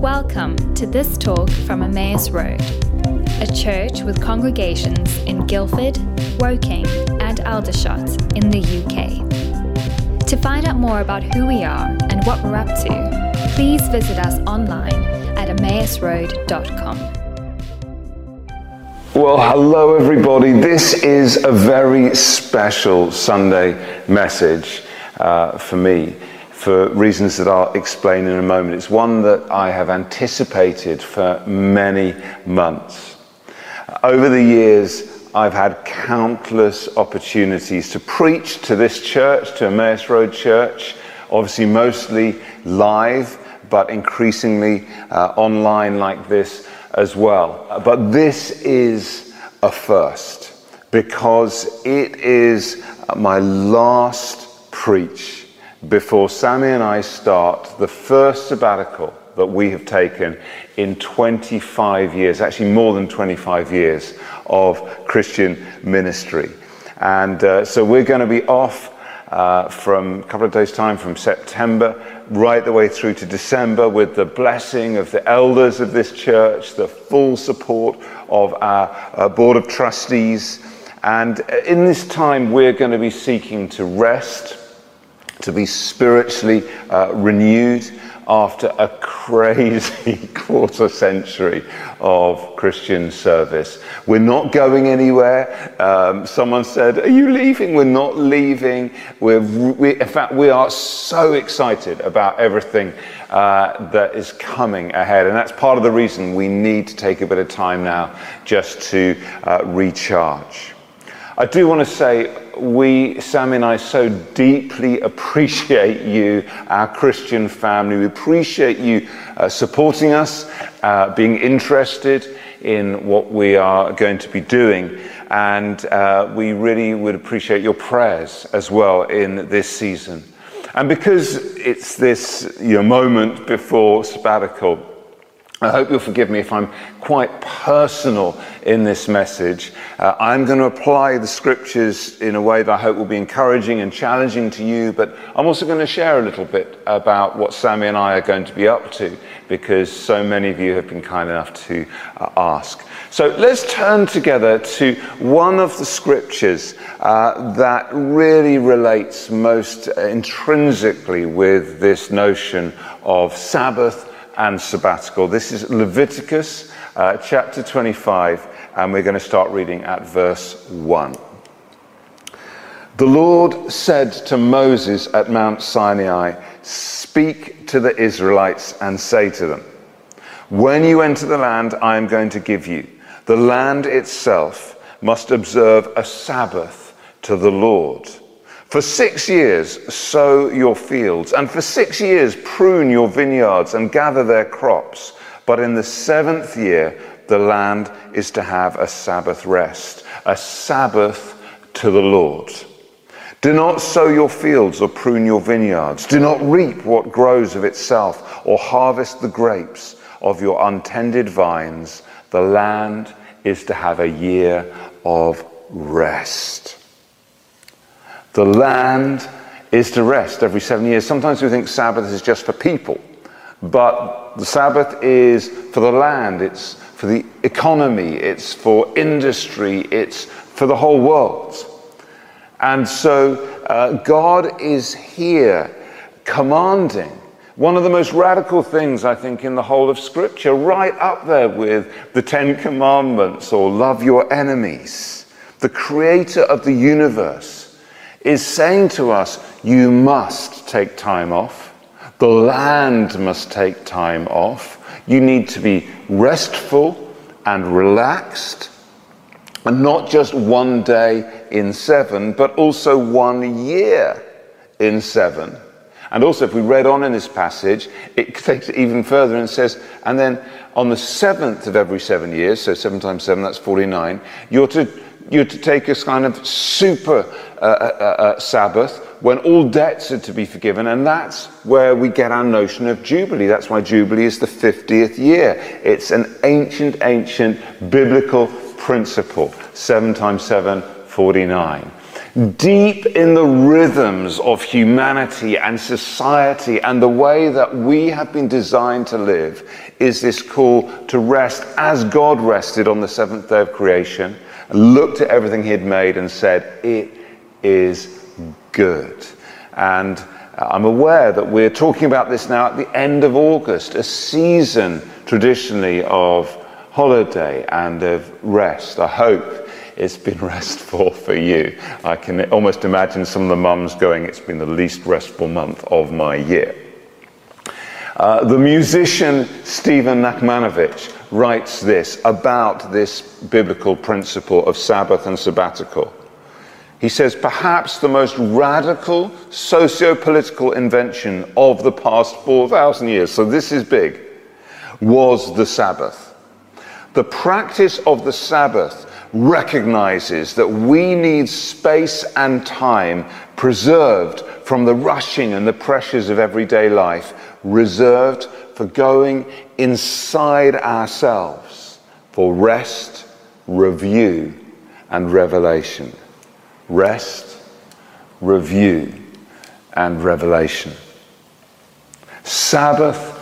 Welcome to this talk from Emmaus Road, a church with congregations in Guildford, Woking, and Aldershot in the UK. To find out more about who we are and what we're up to, please visit us online at emmausroad.com. Well, hello, everybody. This is a very special Sunday message uh, for me for reasons that I'll explain in a moment. It's one that I have anticipated for many months. Over the years, I've had countless opportunities to preach to this church, to Emmaus Road Church, obviously mostly live, but increasingly uh, online like this as well. But this is a first because it is my last preach before Sammy and I start the first sabbatical that we have taken in 25 years, actually more than 25 years of Christian ministry. And uh, so we're going to be off uh, from a couple of days' time from September right the way through to December with the blessing of the elders of this church, the full support of our uh, board of trustees. And in this time, we're going to be seeking to rest to be spiritually uh, renewed after a crazy quarter century of Christian service. We're not going anywhere. Um, someone said, Are you leaving? We're not leaving. We're, we, in fact, we are so excited about everything uh, that is coming ahead. And that's part of the reason we need to take a bit of time now just to uh, recharge. I do want to say we, Sam and I, so deeply appreciate you, our Christian family. We appreciate you uh, supporting us, uh, being interested in what we are going to be doing. And uh, we really would appreciate your prayers as well in this season. And because it's this you know, moment before sabbatical, I hope you'll forgive me if I'm quite personal in this message. Uh, I'm going to apply the scriptures in a way that I hope will be encouraging and challenging to you, but I'm also going to share a little bit about what Sammy and I are going to be up to because so many of you have been kind enough to uh, ask. So let's turn together to one of the scriptures uh, that really relates most intrinsically with this notion of Sabbath and sabbatical. This is Leviticus uh, chapter 25, and we're going to start reading at verse 1. The Lord said to Moses at Mount Sinai, Speak to the Israelites and say to them, When you enter the land I am going to give you, the land itself must observe a Sabbath to the Lord. For six years sow your fields, and for six years prune your vineyards and gather their crops. But in the seventh year, the land is to have a Sabbath rest, a Sabbath to the Lord. Do not sow your fields or prune your vineyards. Do not reap what grows of itself or harvest the grapes of your untended vines. The land is to have a year of rest. The land is to rest every seven years. Sometimes we think Sabbath is just for people, but the Sabbath is for the land, it's for the economy, it's for industry, it's for the whole world. And so uh, God is here commanding one of the most radical things, I think, in the whole of Scripture, right up there with the Ten Commandments or love your enemies. The creator of the universe is saying to us, you must take time off. The land must take time off. You need to be restful and relaxed. And not just one day in seven, but also one year in seven. And also, if we read on in this passage, it takes it even further and says, and then on the seventh of every seven years, so seven times seven, that's 49, you're to you're to take a kind of super uh, uh, uh, uh, Sabbath when all debts are to be forgiven, and that's where we get our notion of Jubilee. That's why Jubilee is the 50th year. It's an ancient, ancient biblical principle. 7 times 7, 49. Deep in the rhythms of humanity and society and the way that we have been designed to live is this call to rest as God rested on the seventh day of creation looked at everything he had made and said, It is good. And I'm aware that we're talking about this now at the end of August, a season traditionally of holiday and of rest. I hope it's been restful for you. I can almost imagine some of the mums going, It's been the least restful month of my year. Uh, the musician Stephen Nachmanovitch writes this about this biblical principle of Sabbath and sabbatical. He says, perhaps the most radical socio political invention of the past 4,000 years, so this is big, was the Sabbath. The practice of the Sabbath recognizes that we need space and time preserved from the rushing and the pressures of everyday life, reserved for going inside ourselves for rest, review, and revelation. Rest, review, and revelation. Sabbath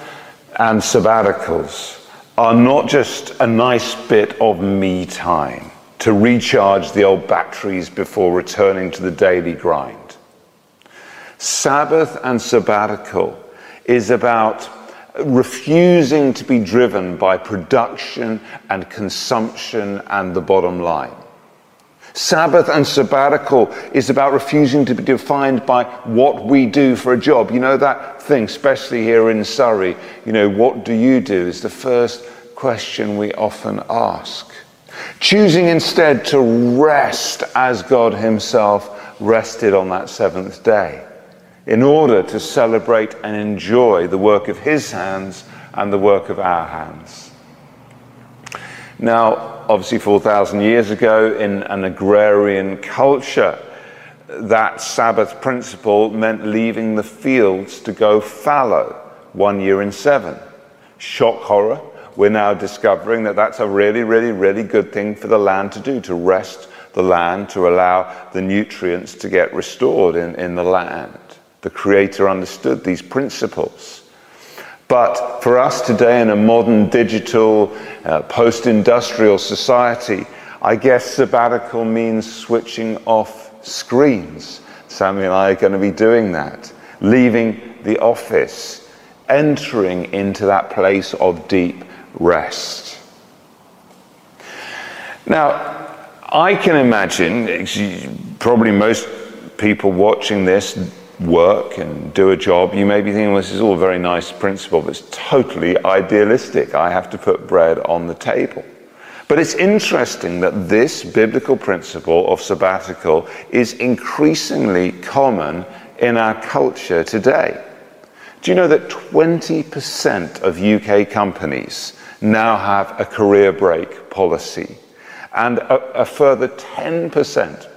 and sabbaticals are not just a nice bit of me time to recharge the old batteries before returning to the daily grind. Sabbath and sabbatical is about refusing to be driven by production and consumption and the bottom line. Sabbath and sabbatical is about refusing to be defined by what we do for a job. You know that thing, especially here in Surrey, you know, what do you do is the first question we often ask. Choosing instead to rest as God Himself rested on that seventh day in order to celebrate and enjoy the work of His hands and the work of our hands. Now, obviously, 4,000 years ago, in an agrarian culture, that Sabbath principle meant leaving the fields to go fallow one year in seven. Shock horror, we're now discovering that that's a really, really, really good thing for the land to do, to rest the land, to allow the nutrients to get restored in, in the land. The Creator understood these principles. But for us today in a modern digital, uh, post industrial society, I guess sabbatical means switching off screens. Sammy and I are going to be doing that, leaving the office, entering into that place of deep rest. Now, I can imagine, probably most people watching this work and do a job, you may be thinking, well, this is all a very nice principle, but it's totally idealistic. I have to put bread on the table. But it's interesting that this biblical principle of sabbatical is increasingly common in our culture today. Do you know that 20% of UK companies now have a career break policy. And a, a further 10%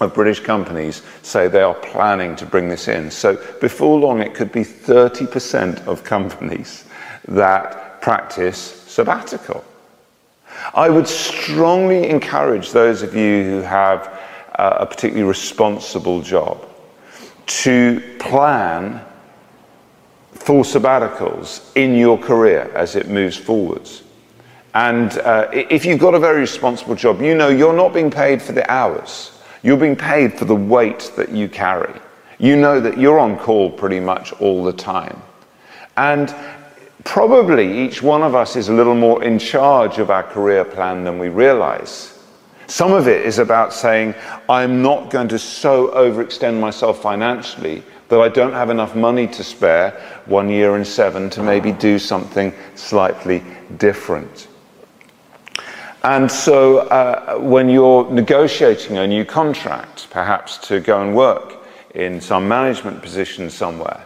of British companies say they are planning to bring this in. So before long, it could be 30% of companies that practice sabbatical. I would strongly encourage those of you who have a particularly responsible job to plan for sabbaticals in your career as it moves forwards. And uh, if you've got a very responsible job, you know you're not being paid for the hours. You're being paid for the weight that you carry. You know that you're on call pretty much all the time. And probably each one of us is a little more in charge of our career plan than we realize. Some of it is about saying, I'm not going to so overextend myself financially that I don't have enough money to spare one year and seven to maybe do something slightly different. And so, uh, when you're negotiating a new contract, perhaps to go and work in some management position somewhere,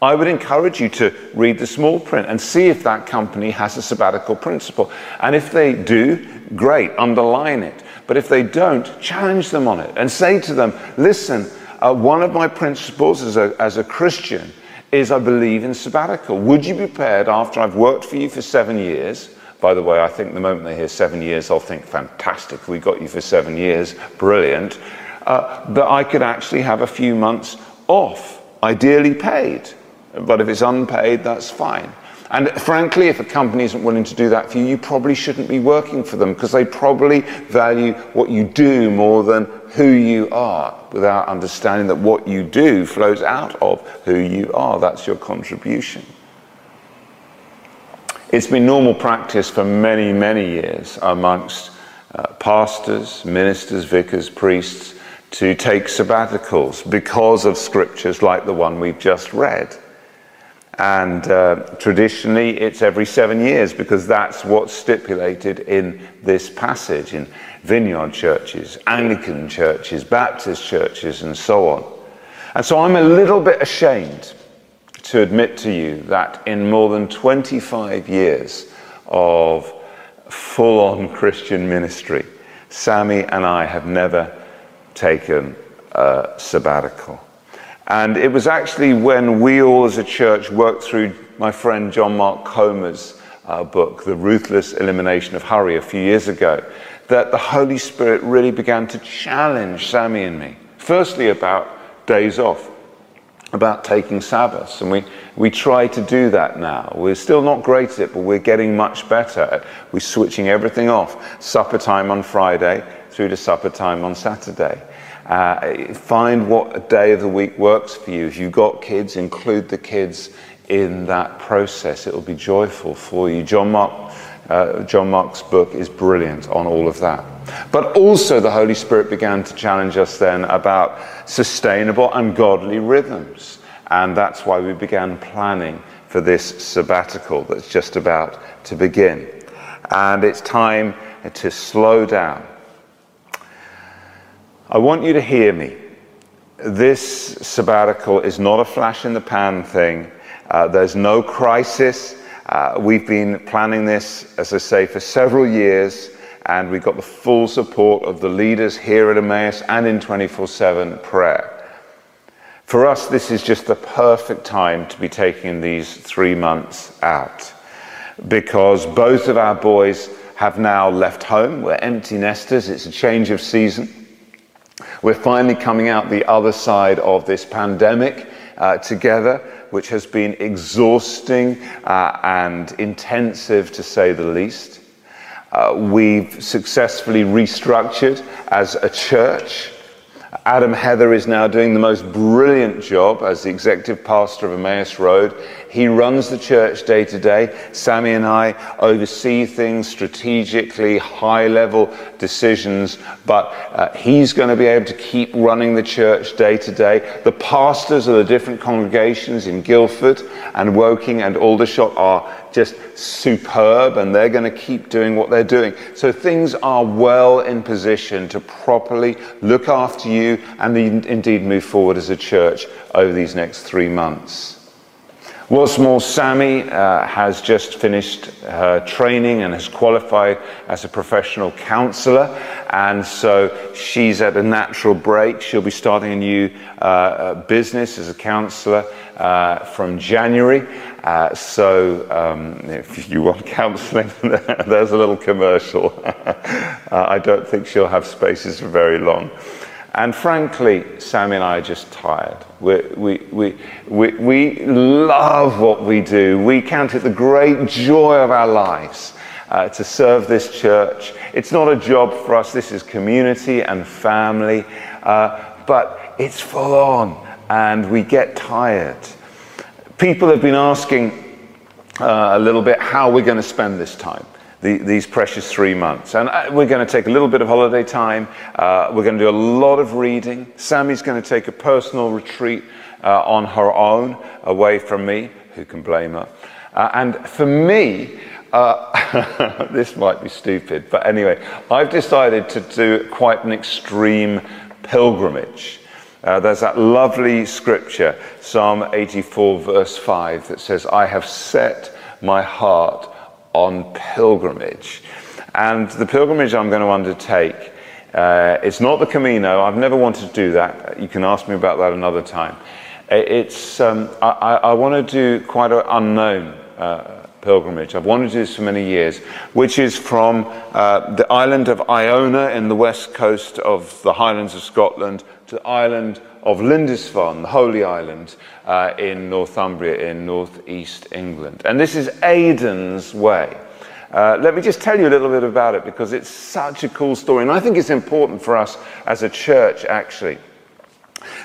I would encourage you to read the small print and see if that company has a sabbatical principle. And if they do, great, underline it. But if they don't, challenge them on it and say to them, listen, uh, one of my principles as a, as a Christian is I believe in sabbatical. Would you be prepared after I've worked for you for seven years? By the way, I think the moment they hear seven years, they'll think, fantastic, we got you for seven years, brilliant. uh, that I could actually have a few months off, ideally paid. But if it's unpaid, that's fine. And frankly, if a company isn't willing to do that for you, you probably shouldn't be working for them because they probably value what you do more than who you are without understanding that what you do flows out of who you are. That's your contribution. It's been normal practice for many, many years amongst uh, pastors, ministers, vicars, priests to take sabbaticals because of scriptures like the one we've just read. And uh, traditionally, it's every seven years because that's what's stipulated in this passage in vineyard churches, Anglican churches, Baptist churches, and so on. And so I'm a little bit ashamed to admit to you that in more than 25 years of full on Christian ministry, Sammy and I have never taken a sabbatical. And it was actually when we all as a church worked through my friend John Mark Comer's uh, book, The Ruthless Elimination of Hurry, a few years ago, that the Holy Spirit really began to challenge Sammy and me. Firstly, about days off, about taking Sabbaths. And we, we try to do that now. We're still not great at it, but we're getting much better. We're switching everything off. Supper time on Friday through to supper time on Saturday. Uh, find what day of the week works for you. If you've got kids, include the kids in that process. It will be joyful for you. John Mark, uh, John Mark's book is brilliant on all of that. But also, the Holy Spirit began to challenge us then about sustainable and godly rhythms. And that's why we began planning for this sabbatical that's just about to begin. And it's time to slow down I want you to hear me. This sabbatical is not a flash in the pan thing. Uh, there's no crisis. Uh, we've been planning this, as I say, for several years, and we've got the full support of the leaders here at Emmaus and in 24 7 prayer. For us, this is just the perfect time to be taking these three months out because both of our boys have now left home. We're empty nesters, it's a change of season. We're finally coming out the other side of this pandemic uh, together, which has been exhausting uh, and intensive to say the least. Uh, we've successfully restructured as a church. Adam Heather is now doing the most brilliant job as the executive pastor of Emmaus Road. He runs the church day to day. Sammy and I oversee things strategically, high level decisions, but uh, he's going to be able to keep running the church day to day. The pastors of the different congregations in Guildford and Woking and Aldershot are just superb and they're going to keep doing what they're doing. So things are well in position to properly look after you and indeed move forward as a church over these next three months. What's more, Sammy uh, has just finished her training and has qualified as a professional counselor, and so she's at a natural break. She'll be starting a new uh, uh business as a counselor uh, from January. Uh, so, um, if you want counseling, there's a little commercial. Uh, I don't think she'll have spaces for very long. And frankly, Sammy and I are just tired. We, we, we, we, we love what we do. We count it the great joy of our lives uh, to serve this church. It's not a job for us, this is community and family, uh, but it's full on and we get tired. People have been asking uh, a little bit how we're going to spend this time the, these precious three months. And uh, we're going to take a little bit of holiday time. Uh, we're going to do a lot of reading. Sammy's going to take a personal retreat uh, on her own, away from me. Who can blame her? Uh, and for me, uh, this might be stupid, but anyway, I've decided to do quite an extreme pilgrimage. Uh, there's that lovely scripture, Psalm 84, verse 5, that says, I have set my heart on pilgrimage. And the pilgrimage I'm going to undertake, uh, it's not the Camino. I've never wanted to do that. You can ask me about that another time. It's, um, I, I want to do quite an unknown uh, pilgrimage. I've wanted to do this for many years, which is from uh, the island of Iona in the west coast of the Highlands of Scotland to the island of Lindisfarne, the Holy Island, uh, in Northumbria in northeast England. And this is Aidan's way. Uh, let me just tell you a little bit about it because it's such a cool story, and I think it's important for us as a church, actually.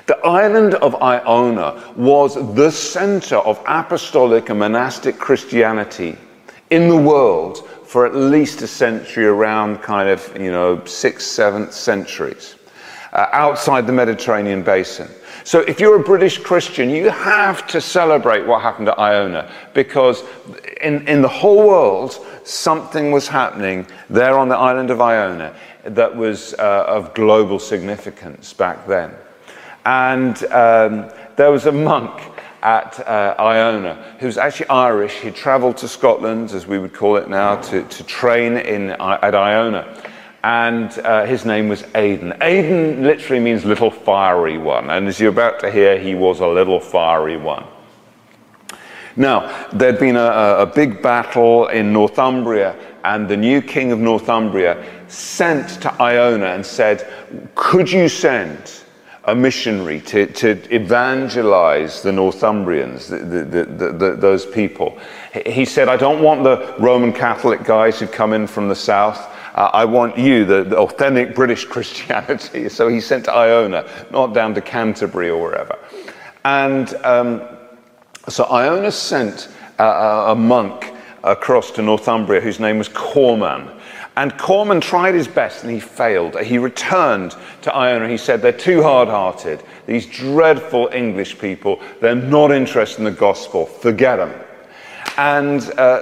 The island of Iona was the center of apostolic and monastic Christianity in the world for at least a century, around kind of, you know, sixth, seventh centuries, uh, outside the Mediterranean basin. So if you're a British Christian, you have to celebrate what happened at Iona because in, in the whole world, something was happening there on the island of Iona that was uh, of global significance back then. And um, there was a monk at uh, Iona who was actually Irish. He traveled to Scotland, as we would call it now, to, to train in, at Iona. And uh, his name was Aidan. Aidan literally means little fiery one. And as you're about to hear, he was a little fiery one. Now, there'd been a, a big battle in Northumbria, and the new king of Northumbria sent to Iona and said, Could you send a missionary to, to evangelize the Northumbrians, the, the, the, those people? He said, I don't want the Roman Catholic guys who come in from the south. Uh, I want you, the, authentic British Christianity. So he sent to Iona, not down to Canterbury or wherever. And um, so Iona sent a, a monk across to Northumbria whose name was Corman. And Corman tried his best and he failed. He returned to Iona. He said, They're too hard hearted. These dreadful English people, they're not interested in the gospel. Forget them. And uh,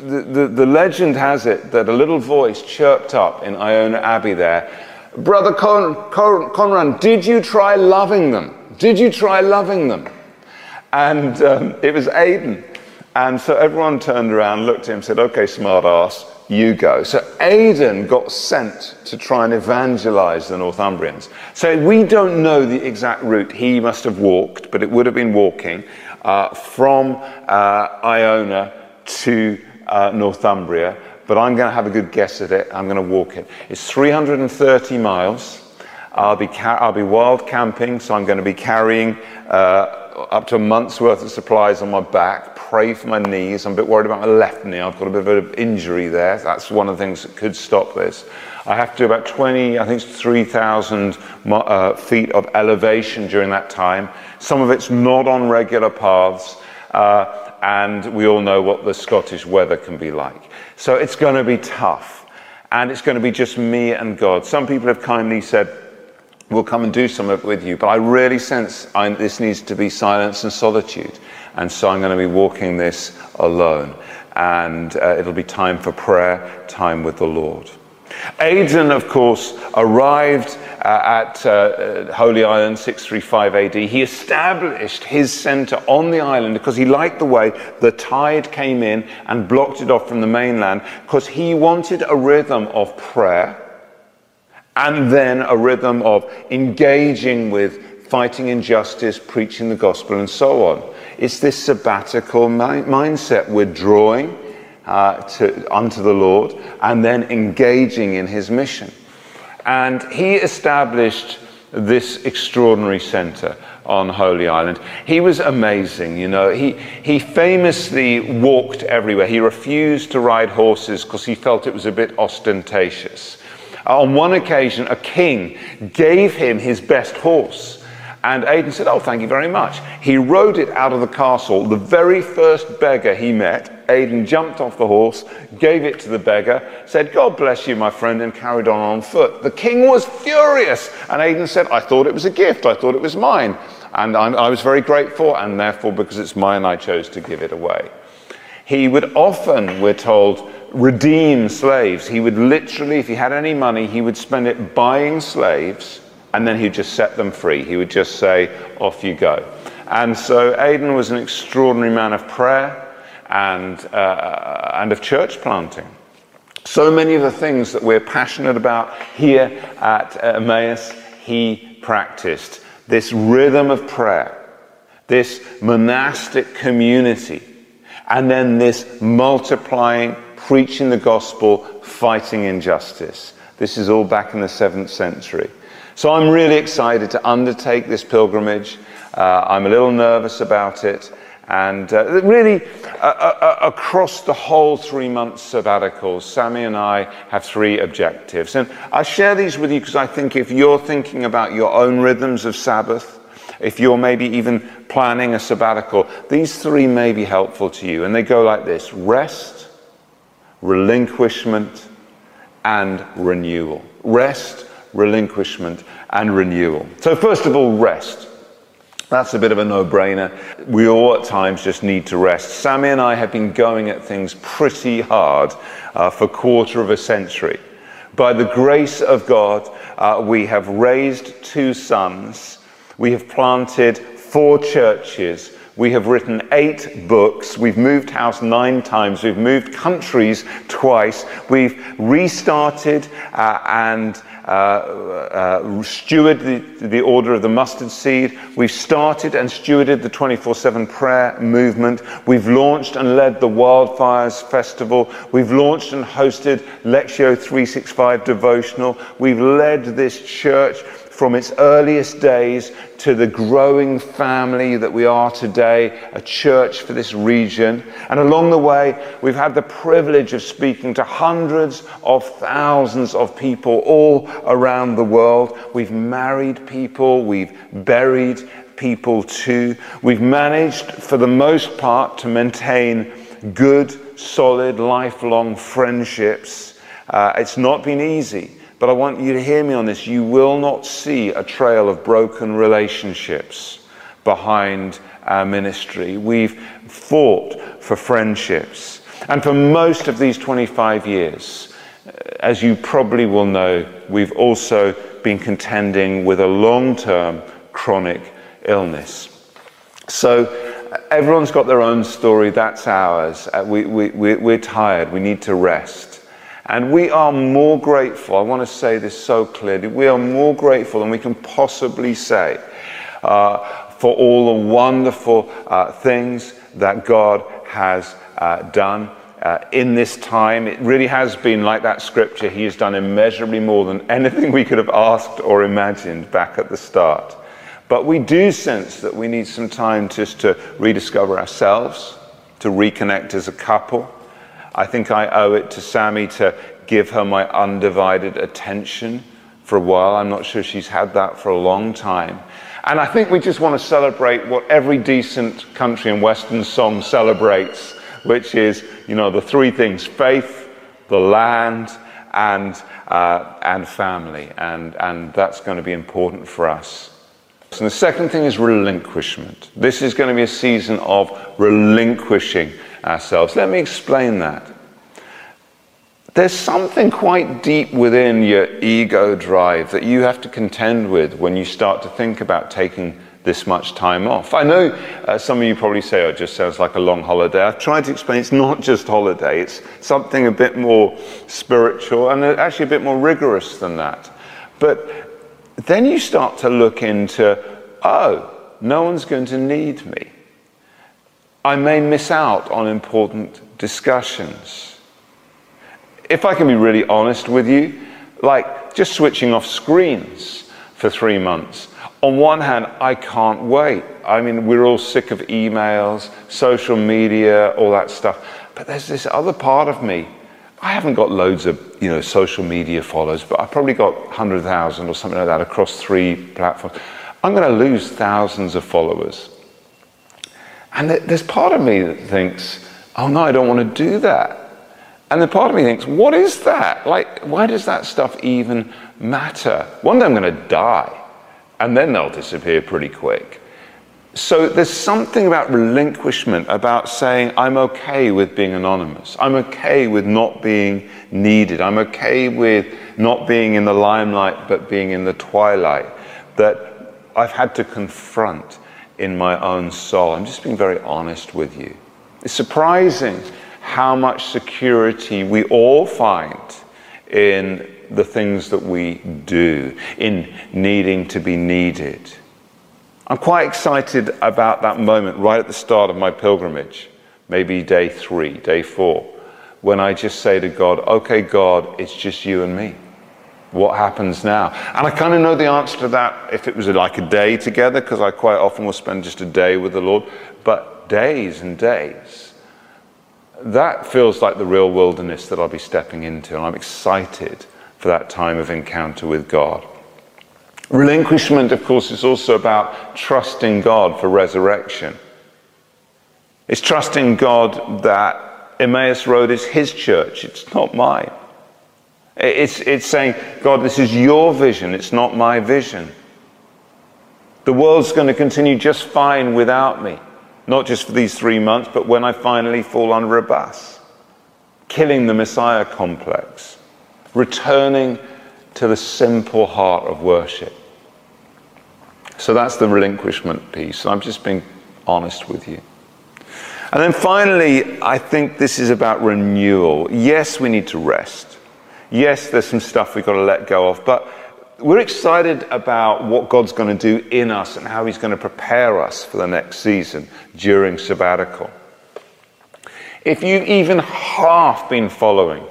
the, the, the, legend has it that a little voice chirped up in Iona Abbey there Brother Con- Con- Conran, did you try loving them? Did you try loving them? And um, it was Aidan. And so everyone turned around, looked at him, said, Okay, smart ass, you go. So Aidan got sent to try and evangelize the Northumbrians. So we don't know the exact route he must have walked, but it would have been walking from uh, Iona to uh, Northumbria. But I'm going to have a good guess at it. I'm going to walk it. It's 330 miles. I'll be, I'll be wild camping, so I'm going to be carrying uh, up to a month's worth of supplies on my back, pray for my knees. I'm a bit worried about my left knee. I've got a bit of an injury there. That's one of the things that could stop this. I have to do about 20, I think it's 3,000 uh, feet of elevation during that time. Some of it's not on regular paths. Uh, and we all know what the Scottish weather can be like. So it's going to be tough. And it's going to be just me and God. Some people have kindly said, we'll come and do some of it with you. But I really sense I, this needs to be silence and solitude. And so I'm going to be walking this alone. And uh, it'll be time for prayer, time with the Lord. Aidan, of course, arrived uh, at uh, Holy Island 635 AD. He established his center on the island because he liked the way the tide came in and blocked it off from the mainland because he wanted a rhythm of prayer and then a rhythm of engaging with fighting injustice, preaching the gospel, and so on. It's this sabbatical mi- mindset, withdrawing uh, to, unto the Lord and then engaging in his mission. And he established this extraordinary center on Holy Island. He was amazing, you know. He, he famously walked everywhere. He refused to ride horses because he felt it was a bit ostentatious. On one occasion, a king gave him his best horse. And Aidan said, Oh, thank you very much. He rode it out of the castle. The very first beggar he met, Aidan jumped off the horse, gave it to the beggar, said, God bless you, my friend, and carried on on foot. The king was furious. And Aidan said, I thought it was a gift. I thought it was mine. And I, I was very grateful. And therefore, because it's mine, I chose to give it away. He would often, we're told, redeem slaves. He would literally, if he had any money, he would spend it buying slaves and then he'd just set them free. He would just say, Off you go. And so Aidan was an extraordinary man of prayer and, uh, and of church planting. So many of the things that we're passionate about here at Emmaus, he practiced. This rhythm of prayer, this monastic community and then this multiplying, preaching the gospel, fighting injustice. This is all back in the 7th century. So I'm really excited to undertake this pilgrimage. Uh, I'm a little nervous about it. And uh, really, uh, uh, across the whole three month sabbatical, Sammy and I have three objectives. And I share these with you because I think if you're thinking about your own rhythms of Sabbath, if you're maybe even planning a sabbatical, these three may be helpful to you. And they go like this rest, relinquishment, and renewal. Rest, relinquishment, and renewal. So, first of all, rest. That's a bit of a no brainer. We all at times just need to rest. Sammy and I have been going at things pretty hard uh, for a quarter of a century. By the grace of God, uh, we have raised two sons, we have planted four churches, we have written eight books. We've moved house nine times. We've moved countries twice. We've restarted uh, and uh, uh, stewarded the, the order of the mustard seed. We've started and stewarded the 24 7 prayer movement. We've launched and led the Wildfires Festival. We've launched and hosted Lectio 365 devotional. We've led this church from its earliest days to the growing family that we are today, a church for this region. And along the way, we've had the privilege of speaking to hundreds of thousands of people all around the world. We've married people, we've buried people too. We've managed, for the most part, to maintain good, solid, lifelong friendships. Uh, it's not been easy. But I want you to hear me on this. You will not see a trail of broken relationships behind our ministry. We've fought for friendships. And for most of these 25 years, uh, as you probably will know, we've also been contending with a long term chronic illness. So everyone's got their own story, that's ours. Uh, we, we, we're tired, we need to rest. And we are more grateful, I want to say this so clearly, we are more grateful than we can possibly say uh, for all the wonderful uh, things that God has uh, done. Uh, in this time, it really has been like that scripture. He has done immeasurably more than anything we could have asked or imagined back at the start. But we do sense that we need some time just to rediscover ourselves, to reconnect as a couple, I think I owe it to Sammy to give her my undivided attention for a while. I'm not sure she's had that for a long time. And I think we just want to celebrate what every decent country and Western song celebrates, which is, you know, the three things faith, the land, and, uh, and family. And, and that's going to be important for us. And the second thing is relinquishment. This is going to be a season of relinquishing ourselves. Let me explain that. There's something quite deep within your ego drive that you have to contend with when you start to think about taking this much time off. I know uh, some of you probably say, oh, it just sounds like a long holiday. I've tried to explain it's not just holiday, it's something a bit more spiritual and actually a bit more rigorous than that. But then you start to look into, oh, no one's going to need me. I may miss out on important discussions. If I can be really honest with you, like just switching off screens for three months. On one hand, I can't wait. I mean, we're all sick of emails, social media, all that stuff. But there's this other part of me. I haven't got loads of, you know, social media followers, but I've probably got 100,000 or something like that across three platforms. I'm going to lose thousands of followers and there's part of me that thinks, oh no, I don't want to do that. And the part of me thinks, what is that? Like, why does that stuff even matter? One day I'm going to die, and then they'll disappear pretty quick. So there's something about relinquishment, about saying, I'm okay with being anonymous. I'm okay with not being needed. I'm okay with not being in the limelight, but being in the twilight, that I've had to confront in my own soul. I'm just being very honest with you. It's surprising how much security we all find in the things that we do, in needing to be needed. I'm quite excited about that moment right at the start of my pilgrimage maybe day three, day four, when I just say to God, okay, God, it's just you and me. What happens now? And I kind of know the answer to that if it was like a day together, because I quite often will spend just a day with the Lord, but days and days. That feels like the real wilderness that I'll be stepping into, and I'm excited for that time of encounter with God. Relinquishment, of course, is also about trusting God for resurrection. It's trusting God that Emmaus Road is His church, it's not mine. It's, it's saying, God, this is your vision, it's not my vision. The world's going to continue just fine without me, not just for these three months, but when I finally fall under a bus. Killing the Messiah complex, returning to the simple heart of worship. So that's the relinquishment piece. I'm just being honest with you. And then finally, I think this is about renewal. Yes, we need to rest. Yes, there's some stuff we've got to let go of, but we're excited about what God's going to do in us and how He's going to prepare us for the next season during sabbatical. If you've even half been following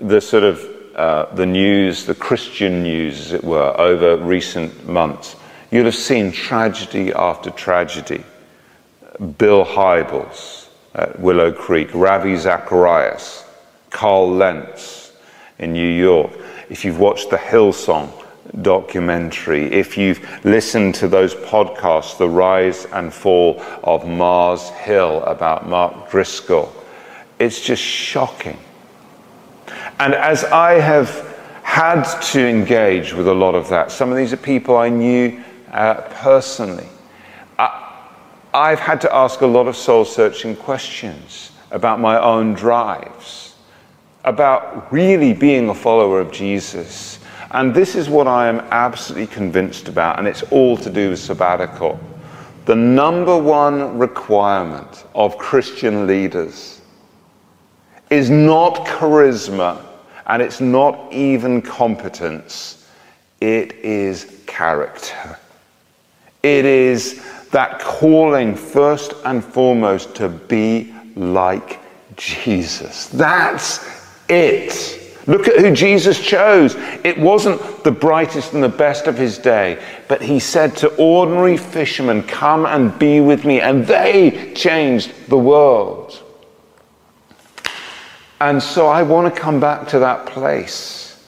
the sort of uh, the news, the Christian news, as it were, over recent months, you'll have seen tragedy after tragedy. Bill Hybels at Willow Creek, Ravi Zacharias, Carl Lentz in New York. If you've watched the Hillsong documentary, if you've listened to those podcasts, The Rise and Fall of Mars Hill about Mark Driscoll, it's just shocking. And as I have had to engage with a lot of that, some of these are people I knew uh, personally. I, I've had to ask a lot of soul searching questions about my own drives, about really being a follower of Jesus. And this is what I am absolutely convinced about, and it's all to do with sabbatical. The number one requirement of Christian leaders is not charisma and it's not even competence, it is character. It is that calling, first and foremost, to be like Jesus. That's it. Look at who Jesus chose. It wasn't the brightest and the best of his day, but he said to ordinary fishermen, Come and be with me. And they changed the world. And so I want to come back to that place.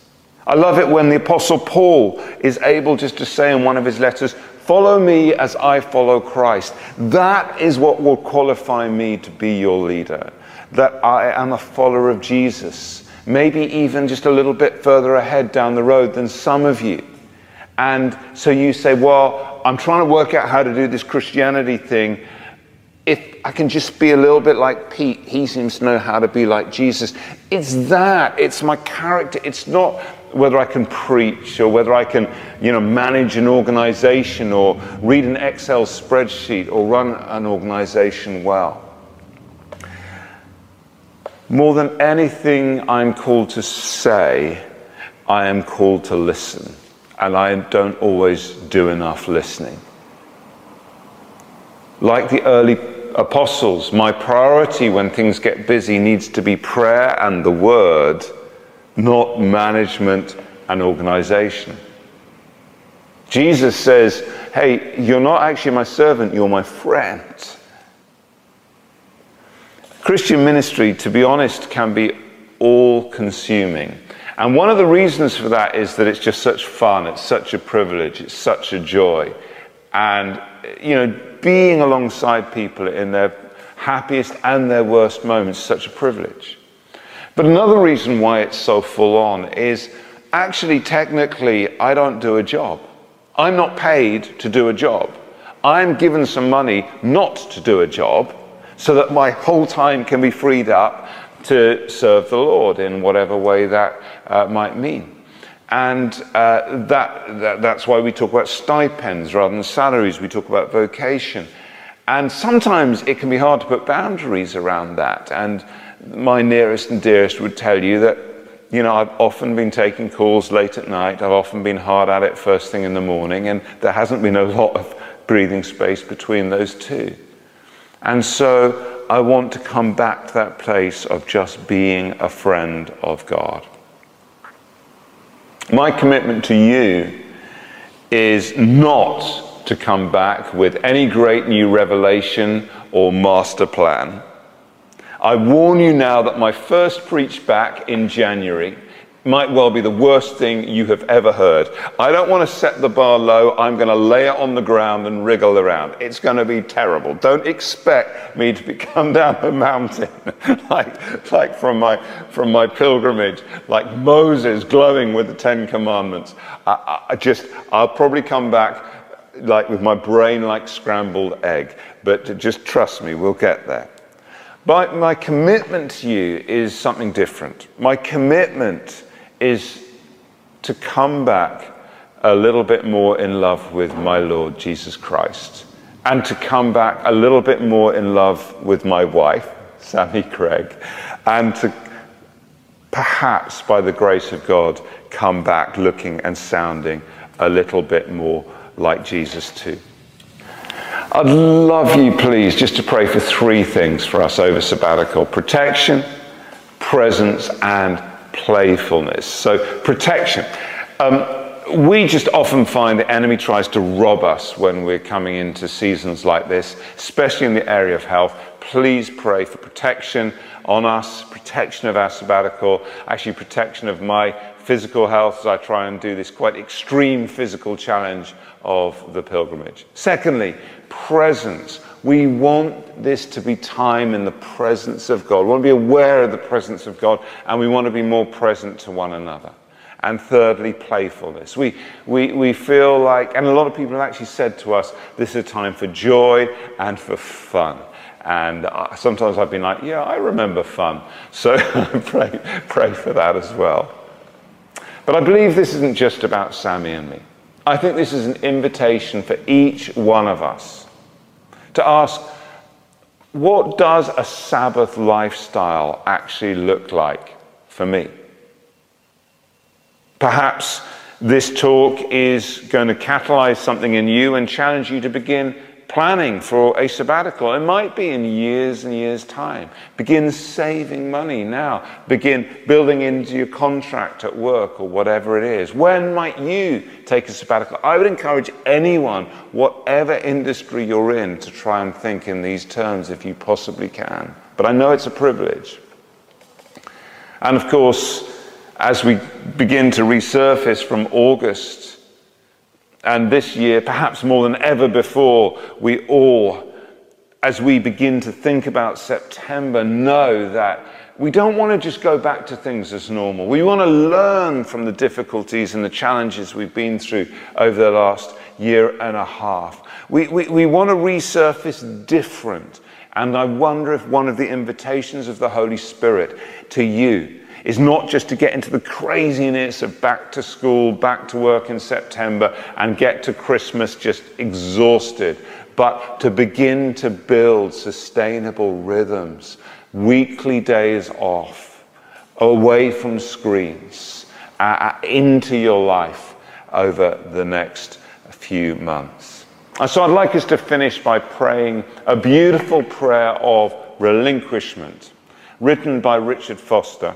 I love it when the Apostle Paul is able just to say in one of his letters, Follow me as I follow Christ. That is what will qualify me to be your leader. That I am a follower of Jesus. Maybe even just a little bit further ahead down the road than some of you. And so you say, Well, I'm trying to work out how to do this Christianity thing. If I can just be a little bit like Pete, he seems to know how to be like Jesus. It's that, it's my character. It's not whether I can preach or whether I can, you know, manage an organization or read an Excel spreadsheet or run an organization well. More than anything I'm called to say, I am called to listen. And I don't always do enough listening. Like the early apostles, my priority when things get busy needs to be prayer and the word not management and organization. Jesus says, Hey, you're not actually my servant, you're my friend. Christian ministry, to be honest, can be all consuming. And one of the reasons for that is that it's just such fun, it's such a privilege, it's such a joy. And, you know, being alongside people in their happiest and their worst moments is such a privilege. But another reason why it's so full on is actually, technically, I don't do a job. I'm not paid to do a job. I'm given some money not to do a job so that my whole time can be freed up to serve the Lord in whatever way that uh, might mean. And uh, that, that, that's why we talk about stipends rather than salaries. We talk about vocation. And sometimes it can be hard to put boundaries around that. And my nearest and dearest would tell you that, you know, I've often been taking calls late at night. I've often been hard at it first thing in the morning, and there hasn't been a lot of breathing space between those two. And so I want to come back to that place of just being a friend of God. My commitment to you is not to come back with any great new revelation or master plan. I warn you now that my first preach back in January might well be the worst thing you have ever heard. I don't want to set the bar low. I'm going to lay it on the ground and wriggle around. It's going to be terrible. Don't expect me to be come down the mountain like, like from, my, from my pilgrimage, like Moses glowing with the Ten Commandments. I, I just, I'll probably come back like with my brain like scrambled egg. But just trust me, we'll get there. But my commitment to you is something different. My commitment is to come back a little bit more in love with my Lord Jesus Christ and to come back a little bit more in love with my wife, Sammy Greig, and to perhaps, by the grace of God, come back looking and sounding a little bit more like Jesus too. I'd love you, please, just to pray for three things for us over sabbatical protection, presence, and playfulness. So, protection. Um, we just often find the enemy tries to rob us when we're coming into seasons like this, especially in the area of health. Please pray for protection on us, protection of our sabbatical, actually, protection of my physical health as I try and do this quite extreme physical challenge of the pilgrimage. Secondly, presence. We want this to be time in the presence of God. We want to be aware of the presence of God and we want to be more present to one another. And thirdly, playfulness. We, we, we feel like, and a lot of people have actually said to us, this is a time for joy and for fun. And uh, sometimes I've been like, yeah, I remember fun. So pray, pray for that as well. But I believe this isn't just about Sammy and me. I think this is an invitation for each one of us to ask what does a Sabbath lifestyle actually look like for me? Perhaps this talk is going to catalyze something in you and challenge you to begin planning for a sabbatical. It might be in years and years' time. Begin saving money now. Begin building into your contract at work or whatever it is. When might you take a sabbatical? I would encourage anyone, whatever industry you're in, to try and think in these terms if you possibly can. But I know it's a privilege. And of course, as we begin to resurface from August and this year, perhaps more than ever before, we all, as we begin to think about September, know that we don't want to just go back to things as normal. We want to learn from the difficulties and the challenges we've been through over the last year and a half. We, we, we want to resurface different. And I wonder if one of the invitations of the Holy Spirit to you is not just to get into the craziness of back to school, back to work in September, and get to Christmas just exhausted, but to begin to build sustainable rhythms, weekly days off, away from screens, uh, uh into your life over the next few months. And so I'd like us to finish by praying a beautiful prayer of relinquishment written by Richard Foster.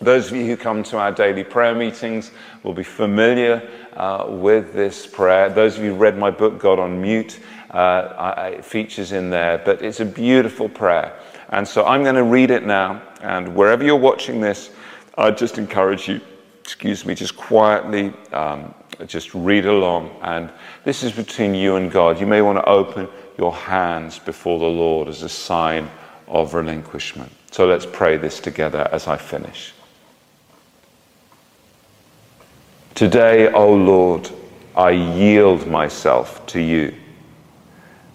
Those of you who come to our daily prayer meetings will be familiar uh, with this prayer. Those of you who read my book, God on Mute, uh, it features in there, but it's a beautiful prayer. And so I'm going to read it now, and wherever you're watching this, I just encourage you, excuse me, just quietly um, just read along. And this is between you and God. You may want to open your hands before the Lord as a sign of relinquishment. So let's pray this together as I finish. Today, O Lord, I yield myself to you.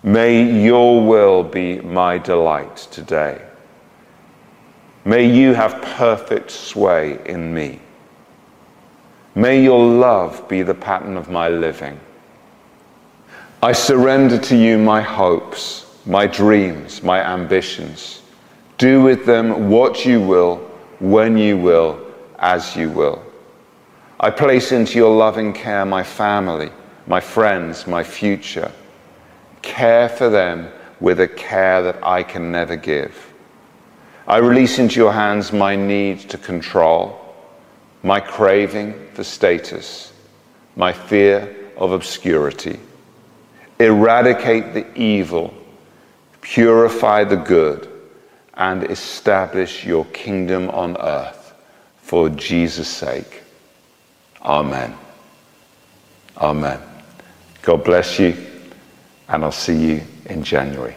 May your will be my delight today. May you have perfect sway in me. May your love be the pattern of my living. I surrender to you my hopes, my dreams, my ambitions. Do with them what you will, when you will, as you will. I place into your loving care my family, my friends, my future. Care for them with a care that I can never give. I release into your hands my need to control, my craving for status, my fear of obscurity. Eradicate the evil, purify the good, and establish your kingdom on earth for Jesus' sake. Amen. Amen. God bless you, and I'll see you in January.